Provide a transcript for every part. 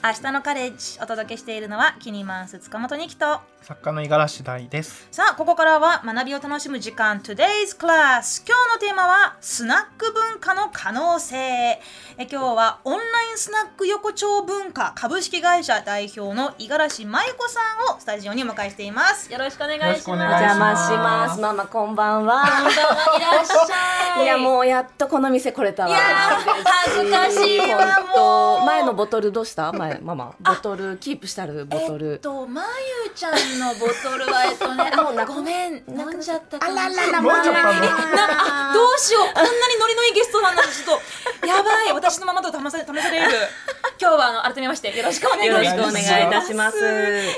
明日のカレッジお届けしているのはキニマンス塚本二希と。作家の五十嵐大です。さあここからは学びを楽しむ時間。Today's Class 今日のテーマはスナック文化の可能性。え今日はオンラインスナック横丁文化。株式会社代表の五十嵐舞子さんをスタジオにお迎えしています。よろしくお願いします。お邪魔します。ママこんばんは。こんばんはいらっしゃい。いやもうやっとこの店来れたわ。いやー恥ずかしいわ本も当う。前のボトルどうした？前 ママ。ボトルキープしてあるボトえっル。とまゆちゃんのボトルはえっとね もうなあごめん飲んじゃったかも。しれあららら。飲んじゃったのなあどうしよう。こんなにノリのいいゲストなのにちょっと。やばい。私のままと試さ試される。今日はあの改めまして。よろしくお願いします。よろしくお願いいたします。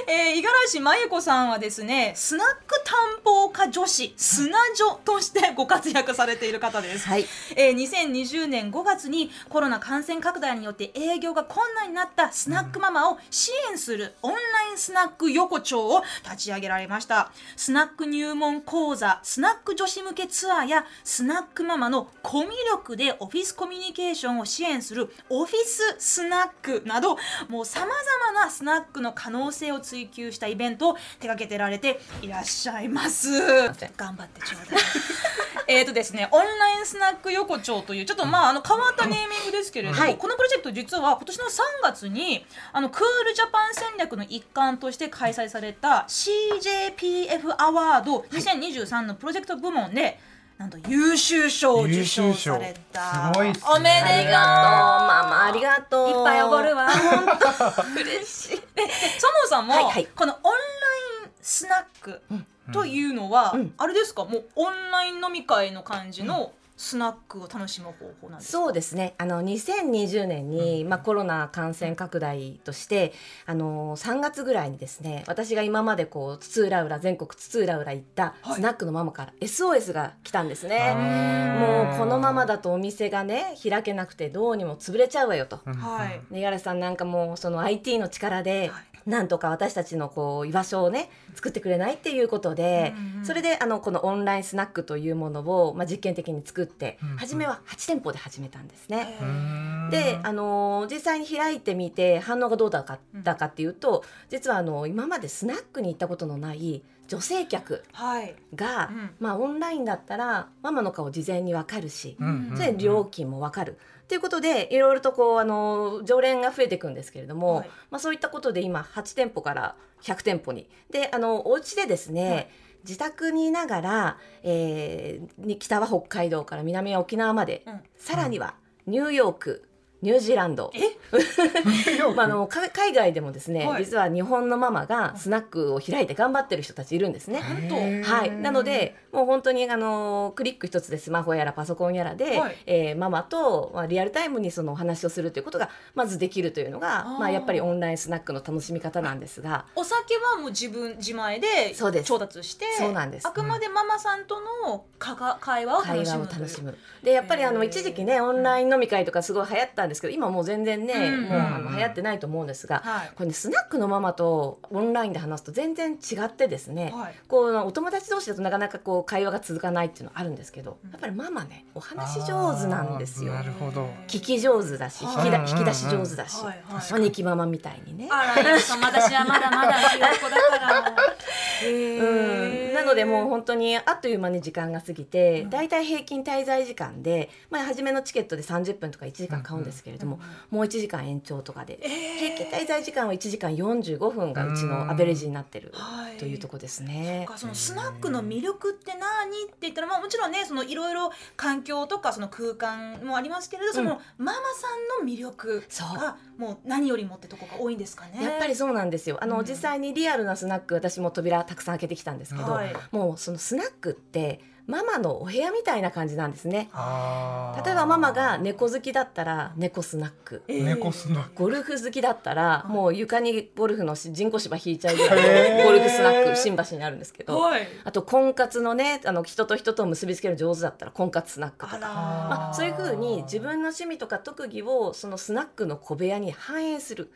えー、五十嵐真由子さんはですねスナック担保家女子スナ女としてご活躍されている方です、はい。えー、2020年5月にコロナ感染拡大によって営業が困難になったスナックママを支援するオンラインスナック横丁を立ち上げられました。スナック入門講座スナック女子向けツアーやスナックママのコミュ力でオフィスコミュニケーションを支援するオフィススナックなどもうさまざまなスナックの可能性を追求したイベントを手掛けてられていらっしゃいます。頑張ってちょうだい えーとですね、オンラインスナック横丁というちょっとまああの変わったネーミングですけれども、はい。このプロジェクト実は今年の3月にあのクールジャパン戦略の一環として開催された CJPF アワード2023のプロジェクト部門で、なんと優秀賞を受賞された。すごいっすね。おめでとう。ママありがとう。いっぱいおごるわ。嬉しい。そもそも、はいはい。このオンラインスナックというのは、うん。あれですか？もうオンライン飲み会の感じのスナックを楽しむ方法なんですか、そうですね。あの2020年に、まあ、コロナ感染拡大としてあの3月ぐらいにですね私が今までこう津々浦々全国津々浦々行ったはい。スナックのママから SOS が来たんですね。あー。もうこのままだとお店がね開けなくてどうにも潰れちゃうわよと。うん。はい。五十嵐さんなんかもうその IT の力ではいなんとか私たちのこう居場所をね作ってくれないっていうことで、うんうんそれであのこのオンラインスナックというものを、まあ、実験的に作って、うんうん。初めは8店舗で始めたんですね。で、あのー実際に開いてみて反応がどうだかだかっていうと、実はあの今までスナックに行ったことのない女性客はい。が、うん。まあ、オンラインだったらママの顔事前にわかるし、うんうんうん。それで料金もわかる。ということでいろいろとこうあの常連が増えていくんですけれども、はい。まあ、そういったことで今8店舗から100店舗に。であのお家でですね、はい。自宅にいながら、えーに北は北海道から南は沖縄まで、うん。さらにはニューヨークニュージーランド。え？まあ、あのか海外でもですね、はい。実は日本のママがスナックを開いて頑張ってる人たちいるんですね。はい、なのでもう本当にあのクリック一つでスマホやらパソコンやらで、はい。えーママと、まあ、リアルタイムにそのお話をするということがまずできるというのがまあ、やっぱりオンラインスナックの楽しみ方なんですが。お酒はもう自分自前でそうです。調達してそうなんです。あくまでママさんとのかか会話を楽会話しむという。を楽しむ。でやっぱりあの一時期ねオンライン飲み会とかすごい流行ったんですけど今もう全然ね、うん。もうあの流行ってないと思うんですが、はい。これねスナックのママとオンラインで話すと全然違ってですね、はい。こうお友達同士だとなかなかこう会話が続かないっていうのあるんですけど、うん。やっぱりママねお話上手なんですよ。なるほど。聞き上手だし引きだはい引き出し上手だし、はいはい。兄貴ママみたいにね。あら私はまだまだひよっこだから。へ うん、ーなのでもう本当にあっという間に時間が過ぎて、うん。だいたい平均滞在時間で、まあ、初めのチケットで30分とか1時間買うんですけれども、もう1時間延長とかで、えー。平均滞在時間は1時間45分がうちのアベレージになってるはい。というとこですね。そのスナックの魅力って何？って言ったら、まあ、もちろんねそのいろいろ環境とかその空間もありますけれどそのママさんの魅力そう。がもう何よりもってとこが多いんですかね？やっぱりそうなんですよ。あの、うん。実際にリアルなスナック私も扉たくさん開けてきたんですけど、はいもうそのスナックってママのお部屋みたいな感じなんですね。例えばママが猫好きだったら猫スナック。えー。猫スナック。ゴルフ好きだったら、い。もう床にゴルフのし人工芝引いちゃうぐらいへー。のゴルフスナック新橋にあるんですけど、はい。あと婚活のねあの人と人とを結びつける上手だったら婚活スナックとか。まあ、そういうふうに自分の趣味とか特技をそのスナックの小部屋に反映する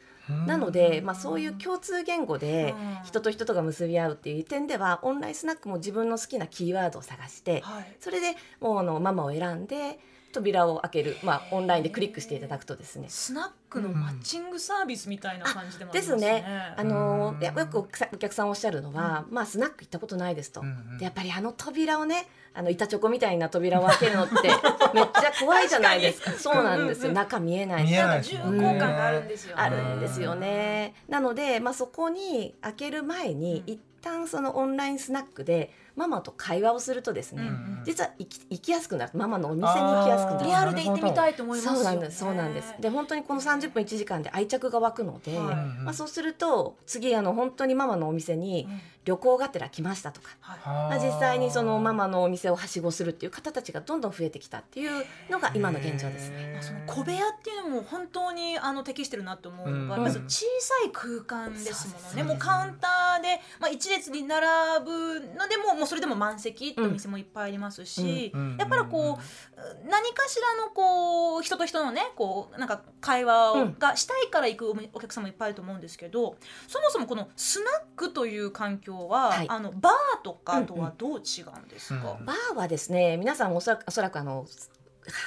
なので、まあ、そういう共通言語でうん。人と人とが結び合うっていう点ではオンラインスナックも自分の好きなキーワードを探してはい。それでもうあのママを選んで扉を開ける、まあ、オンラインでクリックしていただくとですね。スナックのマッチングサービスみたいな感じでもありでますすね。ね、あのよくお客さお客さんおっしゃるのは、まあスナック行ったことないですと、うんうん。でやっぱりあの扉をねあの板チョコみたいな扉を開けるのって めっちゃ怖いじゃないですか。そうなんですよ、中見えない。し見えなんか重厚感があるんですよね。あるんですよね。なので、まあ、そこに開ける前に、うん。一旦そのオンラインスナックでママと会話をするとですね、うん実は行き行きやすくなる。ママのお店に行きやすくなる。リアルで行ってみたいと思います。そうなんです。そうなんです。で本当にこの30分1時間で愛着が湧くので、はい。まあ、そうすると次あの本当にママのお店にうん旅行がてら来ましたとか、はい。まあ、実際にそのママのお店をはしごするっていう方たちがどんどん増えてきたっていうのが今の現状ですね。まあ、その小部屋っていうのも本当にあの適してるなと思うのが、うん。まず小さい空間ですものね、そうですもうカウンターで、まあ、一列に並ぶのでももうそれでも満席ってお店もいっぱいありますし、うんやっぱりこう何かしらのこう人と人のねこうなんか会話をうんがしたいから行くおお客様もいっぱいいると思うんですけどそもそもこのスナックという環境は、はい。あのバーとかとはどう違うんですか、うん。バーはですね皆さんおそらくおそらくあの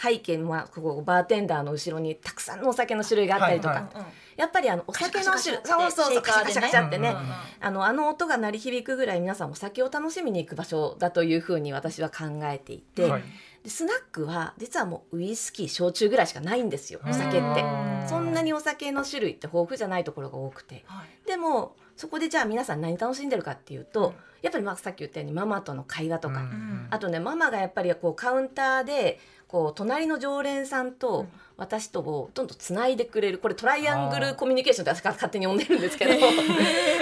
背景はここバーテンダーの後ろにたくさんのお酒の種類があったりとか、はいはうんうん。やっぱりあのお酒の種類そうそうそうカシャカシャカシャってね、うんうんあのあの音が鳴り響くぐらい皆さんお酒を楽しみに行く場所だというふうに私は考えていて、はい。でスナックは実はもうウイスキー焼酎ぐらいしかないんですよお酒って。うん。そんなにお酒の種類って豊富じゃないところが多くて。はい。でもそこでじゃあ皆さん何楽しんでるかっていうと、うん。やっぱりまあさっき言ったようにママとの会話とか、うん。あとねママがやっぱりこうカウンターでこう隣の常連さんうとん。私とをどんどんつないでくれるこれトライアングルコミュニケーションって私が 勝手に呼んでるんですけど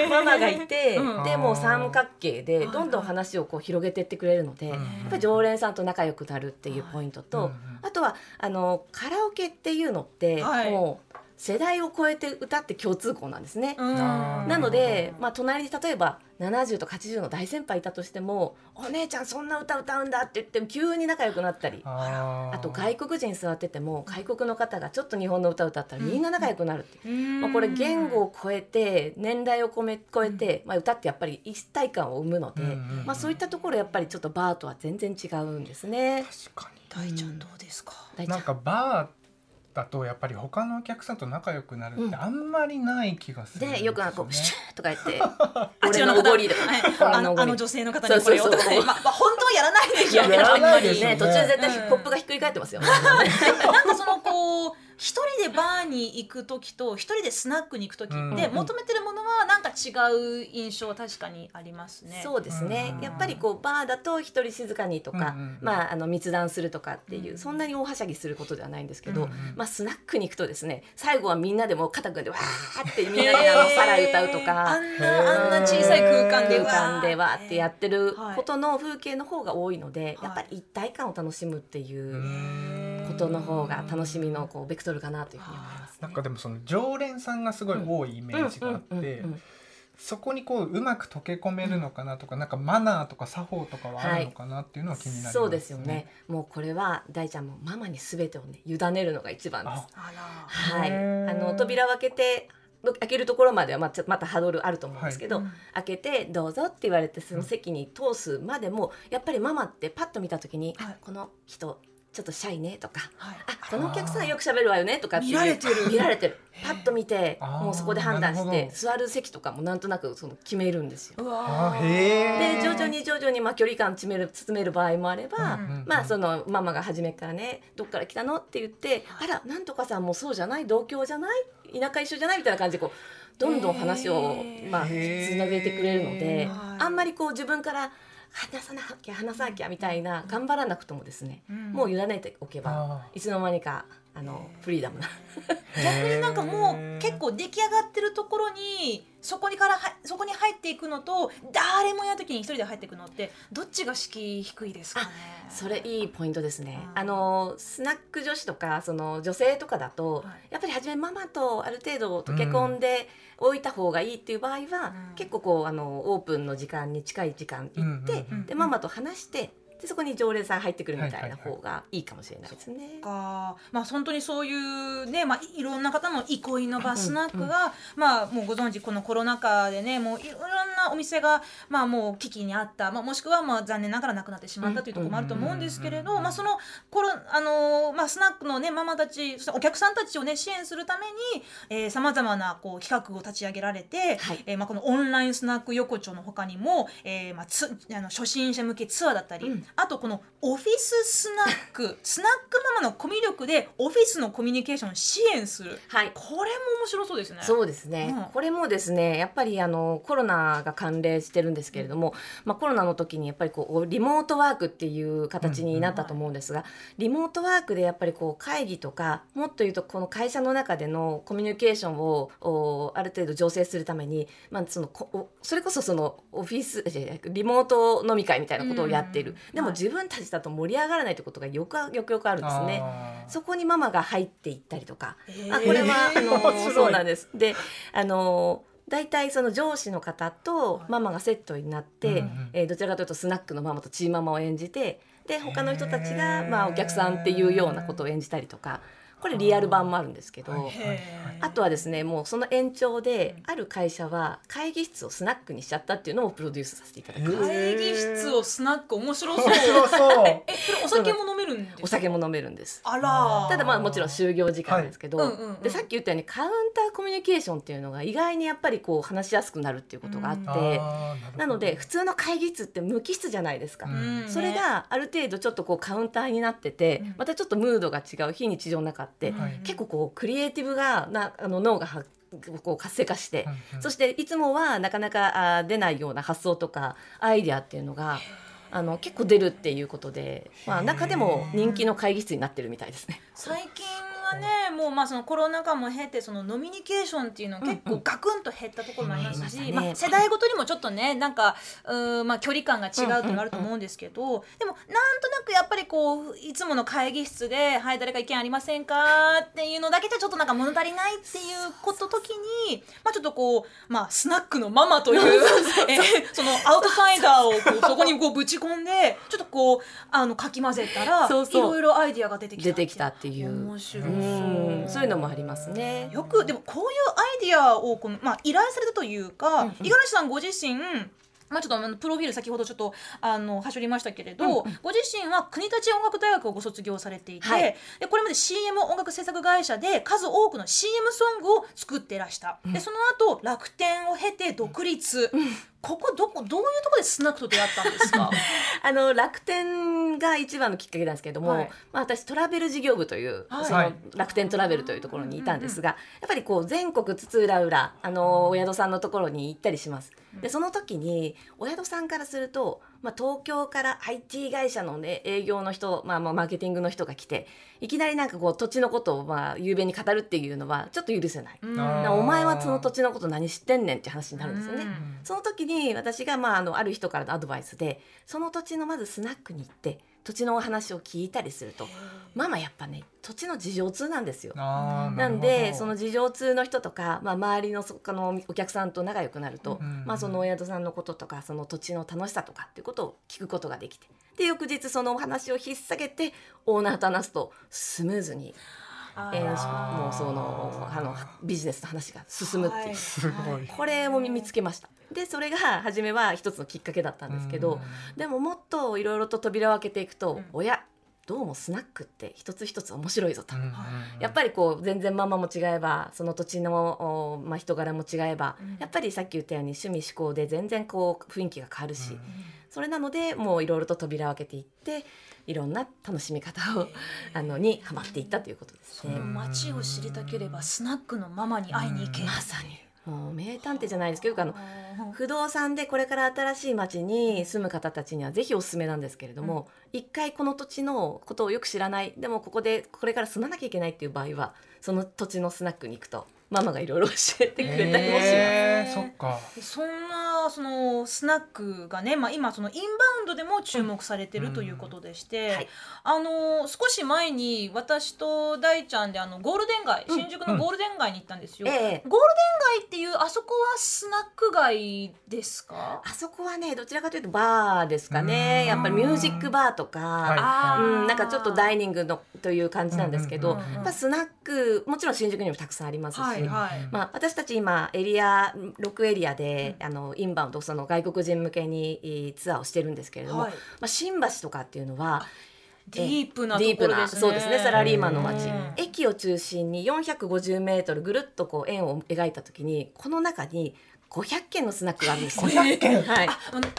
ママがいて、うん。でもう三角形ではいどんどん話をこう広げてってくれるので、うん。やっぱり常連さんと仲良くなるっていうポイントと、うんうん。あとはあのカラオケっていうのって、はい。もう世代を超えて歌って共通項なんですね。なので、まあ、隣に例えば70とか80の大先輩いたとしても「お姉ちゃんそんな歌歌うんだ」って言って急に仲良くなったり。あと外国人座ってても外国の方がちょっと日本の歌歌ったらみんな仲良くなるっていう、まあ、これ言語を超えて年代を超え超えて、まあ、歌ってやっぱり一体感を生むので、うんうんうん。まあ、そういったところやっぱりちょっとバーとは全然違うんですね。確か大ちゃんどうですか、大ちゃん。になんかバーだとやっぱり他のお客さんと仲良くなるってあんまりない気がするんですでよくなんかこう「ねシュー」とか言って あ「俺ちらの方 のおごり」とかはい俺のおごり。あのあの女性の方にこれをとかそうそうそうねまあまあ本当はやらないでしょ。うやらないですよね。ね。途中絶対うんポップがひっくり返ってますよ。なんかそのこうバーに行く時と一人でスナックに行く時うんって求めてるものはなんか違う印象は確かにありますね。そうですね、うん。やっぱりこうバーだと一人静かにとか、うんうんまあ、あの密談するとかっていう、うんそんなに大はしゃぎすることではないんですけど、うんうんまあ、スナックに行くとですね最後はみんなでもう肩組んでわーってみんなであのサライ歌うとあか。んなあんな小さい空間で空間でわーってやってるはい。ことの風景の方が多いので、はい。やっぱり一体感を楽しむっていう。うんことの方が楽しみのこうベクトルかなというふうに思います、ね。なんかでもその常連さんがすごい多いイメージがあっうんうんてうんうん。そこにこううまく溶け込めるのかなとかなんかマナーとか作法とかはあるのかなっていうのは気になりますね。そうですよね。もうこれは大ちゃんもママにすべてをね委ねるのが一番です。はい、あの扉を開けて開けるところまではまあちょまたハードルあると思うんですけど、はい。うん開けて「どうぞ」って言われてその席に通すまでもやっぱりママってパッと見た時に「はい。あこの人ちょっとシャイね」とかはい「あこのお客さんよく喋るわよね」とか見られてる。見られてる。パッと見てもうそこで判断して座る席とかもなんとなくその決めるんですよ。で徐々に徐々にまあ距離感詰める詰める場合もあれば、うんまあそのママが初めからね「どっから来たの?」って言って「あらなんとかさんもそうじゃない同郷じゃない田舎一緒じゃない?」みたいな感じでこうどんどん話をまあつなげてくれるのではい。あんまりこう自分から話さなきゃ話さなきゃみたいな頑張らなくともですねうん。もう委ねておけばあ。いつの間にかあのフリーダムな。ー。逆になんかもう結構出来上がってるところにそこにからはそこに入っていくのと誰もいない時に一人で入っていくのってどっちが敷居低いですかね。それいいポイントですね。うん。あのスナック女子とかその女性とかだと、はい。やっぱり初めママとある程度溶け込ん。でおいた方がいいっていう場合は、うん。結構こうあのオープンの時間に近い時間行って、うんうんうん。でママと話してでそこに常連さん入ってくるみたいなはいはい方がいいかもしれないですね。か。まあ本当にそういうね、まあ、いろんな方の憩いの場スナックが、うんまあもうご存知このコロナ禍でねもういろんなお店がまあもう危機にあった、まあ、もしくはまあ残念ながらなくなってしまったというところもあると思うんですけれど、うんまあそのコロあのーまあスナックのねママたちお客さんたちをね支援するためにさまざまなこう企画を立ち上げられて、はい。えーまあこのオンラインスナック横丁の他にも、えーまあつあの初心者向けツアーだったり、うんあとこのオフィススナック スナックママのコミュ力でオフィスのコミュニケーションを支援する。はい。これも面白そうですね。そうですね、うん。これもですねやっぱりあのコロナが関連してるんですけれども、まあ、コロナの時にやっぱりこうリモートワークっていう形になったと思うんですが、リモートワークでやっぱりこう会議とかもっと言うとこの会社の中でのコミュニケーションをおある程度醸成するために、まあ、そのこおそれこそそのオフィスリモート飲み会みたいなことをやっている、うんでもはい。自分たちだと盛り上がらないということがよくよくよくあるんですね。そこにママが入っていったりとか、えー。あこれは、え ーあの面白い。そうなんです。であの大体その上司の方とママがセットになって、うんうんえーどちらかというとスナックのママとチーママを演じてで他の人たちが、まあ、お客さんっていうようなことを演じたりとかこれリアル版もあるんですけど。あとはですねもうその延長である会社は会議室をスナックにしちゃったっていうのをプロデュースさせていただきます。会議室をスナック面白そう。面白そうえそれお酒も飲めるんですか？お酒も飲めるんです。あら。ただまあもちろん就業時間ですけど、はいうんうんうんでさっき言ったようにカウンターコミュニケーションっていうのが意外にやっぱりこう話しやすくなるっていうことがあって、うんなので普通の会議室って無機質じゃないですか。うんうんそれがある程度ちょっとこうカウンターになってて、うんまたちょっとムードが違う非日常の中って、うんはい。結構こうクリエイティブがなあの脳がはこう活性化して、うんうん。そしていつもはなかなかあ出ないような発想とかアイデアっていうのがあの結構出るっていうことで、まあ、中でも人気の会議室になってるみたいですね。最近はねもうまあそのコロナ禍も経てそのノミニケーションっていうのは結構ガクンと減ったところもありますし、うん。うんまあ、世代ごとにもちょっとねなんかうーんまあ距離感が違うっていうのがあると思うんですけど、でもなんとなくやっぱりこういつもの会議室で「はい誰か意見ありませんか?」っていうのだけじゃちょっとなんか物足りないっていうこと時に、まあ、ちょっとこう、まあ、スナックのママという えーそのアウトサイダーをこうそこにこうぶち込んでちょっとこうあのかき混ぜたらいろいろアイディアが出てきた出てきたっていう。面白そううん。そういうのもありますね。よくでもこういうアイディアをこの、まあ、依頼されたというかうんうん。五十嵐さんご自身まあ、ちょっとプロフィール先ほどちょっとあのはしょりましたけれど、うんうん。ご自身は国立音楽大学をご卒業されていて、はい。でこれまで CM 音楽制作会社で数多くの CM ソングを作っていらした、でその後楽天を経て独立、ここどこどういうところでスナックと出会ったんですか？あの楽天が一番のきっかけなんですけれども、はい。まあ、私トラベル事業部という、はい。その楽天トラベルというところにいたんですが、やっぱりこう全国津々浦々あのお宿さんのところに行ったりします。でその時にお宿さんからすると、まあ、東京から IT 会社の、ね、営業の人、まあ、まあマーケティングの人が来ていきなりなんかこう土地のことをまあ雄弁に語るっていうのはちょっと許せない。お前はその土地のこと何知ってんねんって話になるんですよね。うんその時に私が、まあ、あのある人からのアドバイスでその土地のまずスナックに行って土地のお話を聞いたりするとママやっぱね土地の事情通なんですよ。なんでその事情通の人とか、まあ、周りのそ他のお客さんと仲良くなると、うんまあ、そのお宿さんのこととかその土地の楽しさとかっていうことを聞くことができて。で翌日そのお話を引っ提げてオーナーと話すとスムーズに、あえー。ーもうそのあのビジネスの話が進むっていう。はい。すごい。これを見つけました。でそれが初めは一つのきっかけだったんですけど、でももっといろいろと扉を開けていくと、うん。おやどうもスナックって一つ一つ面白いぞと、やっぱりこう全然ママも違えばその土地の、おまあ、人柄も違えば、うん。やっぱりさっき言ったように趣味思考で全然こう雰囲気が変わるし、うん。それなのでもういろいろと扉を開けていっていろんな楽しみ方をあのにハマっていったということですね。街を知りたければスナックのママに会いに行け、まさに。もう名探偵じゃないですけどあの不動産でこれから新しい町に住む方たちにはぜひおすすめなんですけれども、一回この土地のことをよく知らない。でもここでこれから住まなきゃいけないっていう場合はその土地のスナックに行くとママがいろいろ教えてくれたりもします。えーそっか。そんななそのスナックがね、まあ、今そのインバウンドでも注目されてるということでして、はい。あの少し前に私と大ちゃんであのゴールデン街うん新宿のゴールデン街に行ったんですよ。ええ。ゴールデン街っていうあそこはスナック街ですか？あそこはねどちらかというとバーですかうん。ねやっぱりミュージックバーとか、はいあーうん、なんかちょっとダイニングのという感じなんですけど、うんうんうんやっぱスナックもちろん新宿にもたくさんありますし、はいはい。まあ、私たち今エリア6エリアで、あのインバウンドその外国人向けにえーツアーをしてるんですけれども、はい。まあ、新橋とかっていうのはディープなね。そうですねサラリーマンの街。うん。駅を中心に450メートルぐるっとこう円を描いた時にこの中に500軒のスナックがあるんですよ。500軒。はい。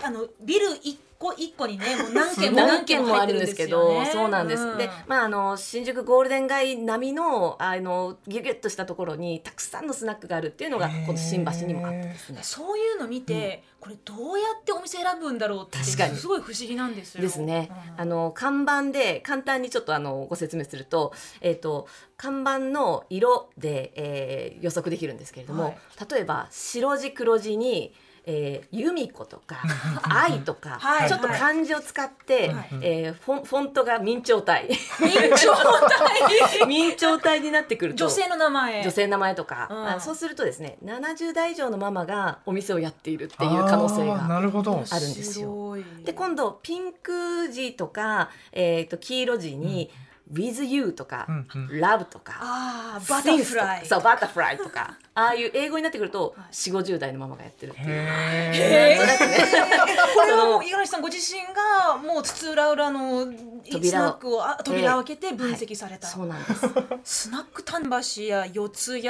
あのビル一個一個にねもう 何軒も何何軒軒もあるんですすけど、そうなんです。うん。で、まああの新宿ゴールデン街並みのあのギュギュッとしたところにたくさんのスナックがあるっていうのがこの新橋にもあってですね。そういうの見て、これどうやってお店選ぶんだろうって確かに。すごい不思議なんですよ。ですね、うん。あの看板で簡単にちょっとあのご説明すると,、えー、と看板の色で、えー予測できるんですけれども、はい。例えば白地黒地にえー、由美子とか愛とか、はいちょっと漢字を使って、はいえーフォンフォントが明朝体。明朝体。明朝体になってくると女性の名前。女性の名前とか、うん。あそうするとですね70代以上のママがお店をやっているっていう可能性がなるほど。あるんですよ。で今度ピンク地とか、えー、と黄色地に「with you」とかうんうん「love」とかああバタフライ Since とかそうバタフライとか ああいう英語になってくるとはい。4 5 0代のママがやってるっていう。へへなんとなくね。これはもう五十嵐さんご自身がもう津々浦々のスナックをあ扉を開けて分析された、そうなんです。スナック丹橋や四谷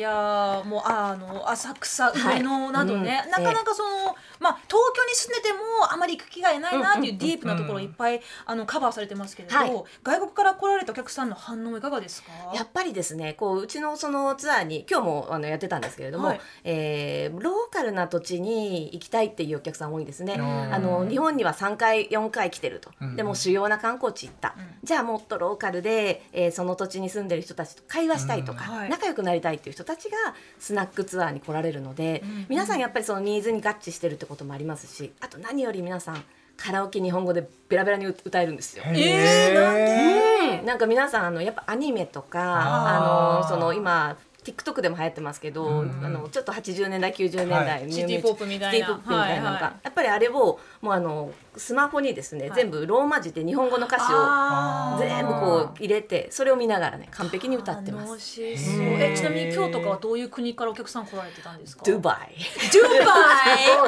や、もうあの浅草はい上野などね、うん。なかなかその、まあ、東京に住んでてもあまり行く機会ないなっていうディープなところいっぱい、あのカバーされてますけれど、はい。外国から来られたお客さんの反応いかがですか？やっぱりですねこううちのそのツアーに今日もあのやってたんですけれども、はい。えーローカルな土地に行きたいっていうお客さん多いんですね。うん。あの日本には3回4回来てると、うん。でも主要な観光地行った、うん。じゃあもっとローカルで、えーその土地に住んでる人たちと会話したいとか、うんはい。仲良くなりたいっていう人たちがスナックツアーに来られるので、うん皆さんやっぱりそのニーズに合致してるってこともありますしあと何より皆さんカラオケ日本語でベラベラに歌えるんですよ。えーなんで？うん。なんか皆さんあのやっぱアニメとかあのその今 TikTok でも流行ってますけど、うんあのちょっと80年代90年代、はい。シティポップみたいな。シティポップみたいなのが、はいはい。やっぱりあれをもうあのスマホにですね、はい。全部ローマ字で日本語の歌詞を全部こう入れてそれを見ながらね完璧に歌ってま楽す。えちなみに今日とかはどういう国からお客さん来られてたんですか？ドゥバイ。ドバ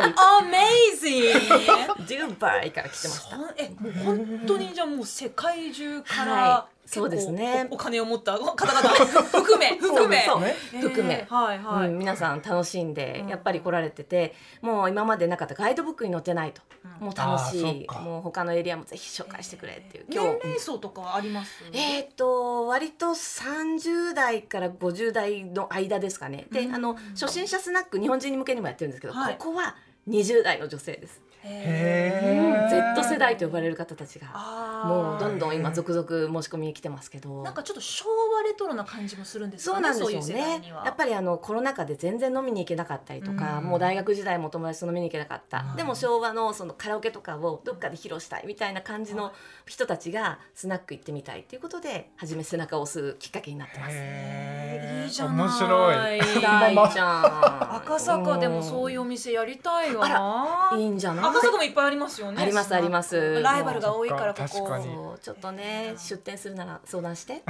イ？Amazing ドゥバイから来てました。えもう本当にじゃあもう世界中から、はいそうですね。おお金を持った方々。含 め含め。ねえー含め。はいはい、うん、皆さん楽しんでうん。やっぱり来られてて、もう今までなかったガイドブックに載ってないと、うん。もう楽しい。か。もう他のエリアもぜひ紹介してくれっていう、年今日。齢層とかはあります？えーっと割と30代から50代の間ですかね。で、うん。あの初心者スナック日本人に向けにもやってるんですけど、はい。ここは20代の女性です、へー。Z 世代と呼ばれる方たちがもうどんどん今続々申し込みに来てますけど。なんかちょっと昭和レトロな感じもするんですかねそうなんですよね。やっぱりあのコロナ禍で全然飲みに行けなかったりとか、うん。もう大学時代も友達と飲みに行けなかった、うんでも昭和のそのカラオケとかをどっかで披露したいみたいな感じの人たちがスナック行ってみたいっていうことで初め背中を押すきっかけになってます。い。いじゃない。面白い。大ちゃん赤坂でもそういうお店やりたいわ。ないいんじゃない？赤坂もいっぱいありますよね。ありますあります。ライバルが多いからここ。ちょっとね出店するなら相談して。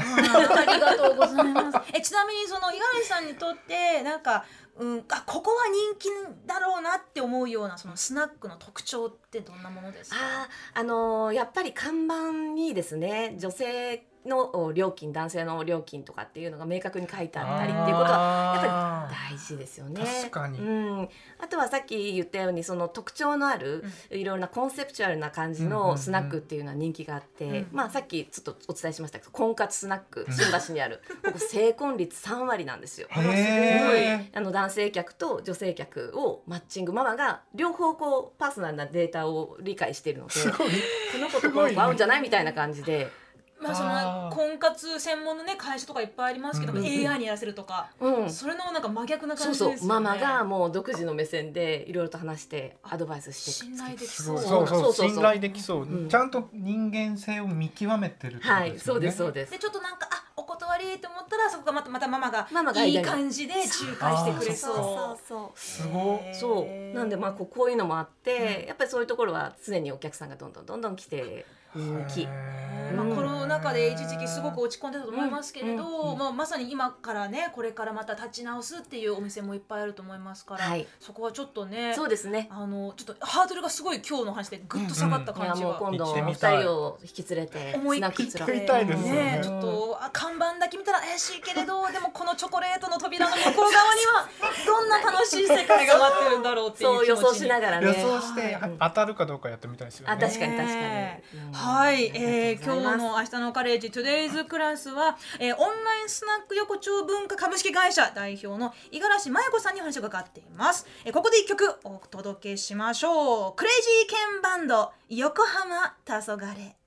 りがとうございます。えちなみにその五十嵐さんにとってなんか、うん、あここは人気だろうなって思うようなそのスナックの特徴ってどんなものですか？ああのーやっぱり看板にですね女性のお料金男性の料金とかっていうのが明確に書いてあったりっていうことはやっぱり大事ですよね。確かに。うん、あとはさっき言ったようにその特徴のある、いろんなコンセプチュアルな感じうんうんうんのスナックっていうのは人気があって、うん。まあさっきちょっとお伝えしましたけど婚活スナックうん。新橋にあるここ成婚率3割なんですよ。へあの男性客と女性客をマッチングママが両方こうパーソナルなデータを理解しているのでこの子とこの子合うんじゃない？みたいな感じでまあその婚活専門のね会社とかいっぱいありますけど、うん AI にやらせるとか、うん。それのなんか真逆なそうそう感じですよね。ママがもう独自の目線でいろいろと話してアドバイスして信頼できすそう。そう。そうそうそう。そう信頼できそう、うん。ちゃんと人間性を見極めてるってことはいですよね、そうですそうです。でちょっとなんかあお断りと思ったらそこがまたまたママがママがいい感じで仲介してくれそう。そう。そうすごそう。なんでまあこうこういうのもあって、やっぱりそういうところは常にお客さんがどんどんどんどん来て人気へー。まあ、コロナ禍で一時期すごく落ち込んでたと思いますけれど、うんうんまあ、まさに今からねこれからまた立ち直すっていうお店もいっぱいあると思いますから、はい。そこはちょっとねそうですね。あのちょっとハードルがすごい今日の話でぐっと下がった感じが、もう今度お二人を引き連れて思いってツラ行ってみたいですよね。ねちょっとあ看板だけ見たら怪しいけれどでもこのチョコレートの扉の向こう側には どんな楽しい世界が待ってるんだろうっていうそう予気持ちに想しながらね。予想してうん当たるかどうかやってみたいですよね。あ確かに確かに、ねうん。はい、えー、今日の明日のカレッジ。Today's クラスは、えー、オンラインスナック横丁文化株式会社。代表の五十嵐麻由子さんにお話を伺っています、えー、ここで一曲お届けしましょう。クレイジーケンバンド横浜黄昏。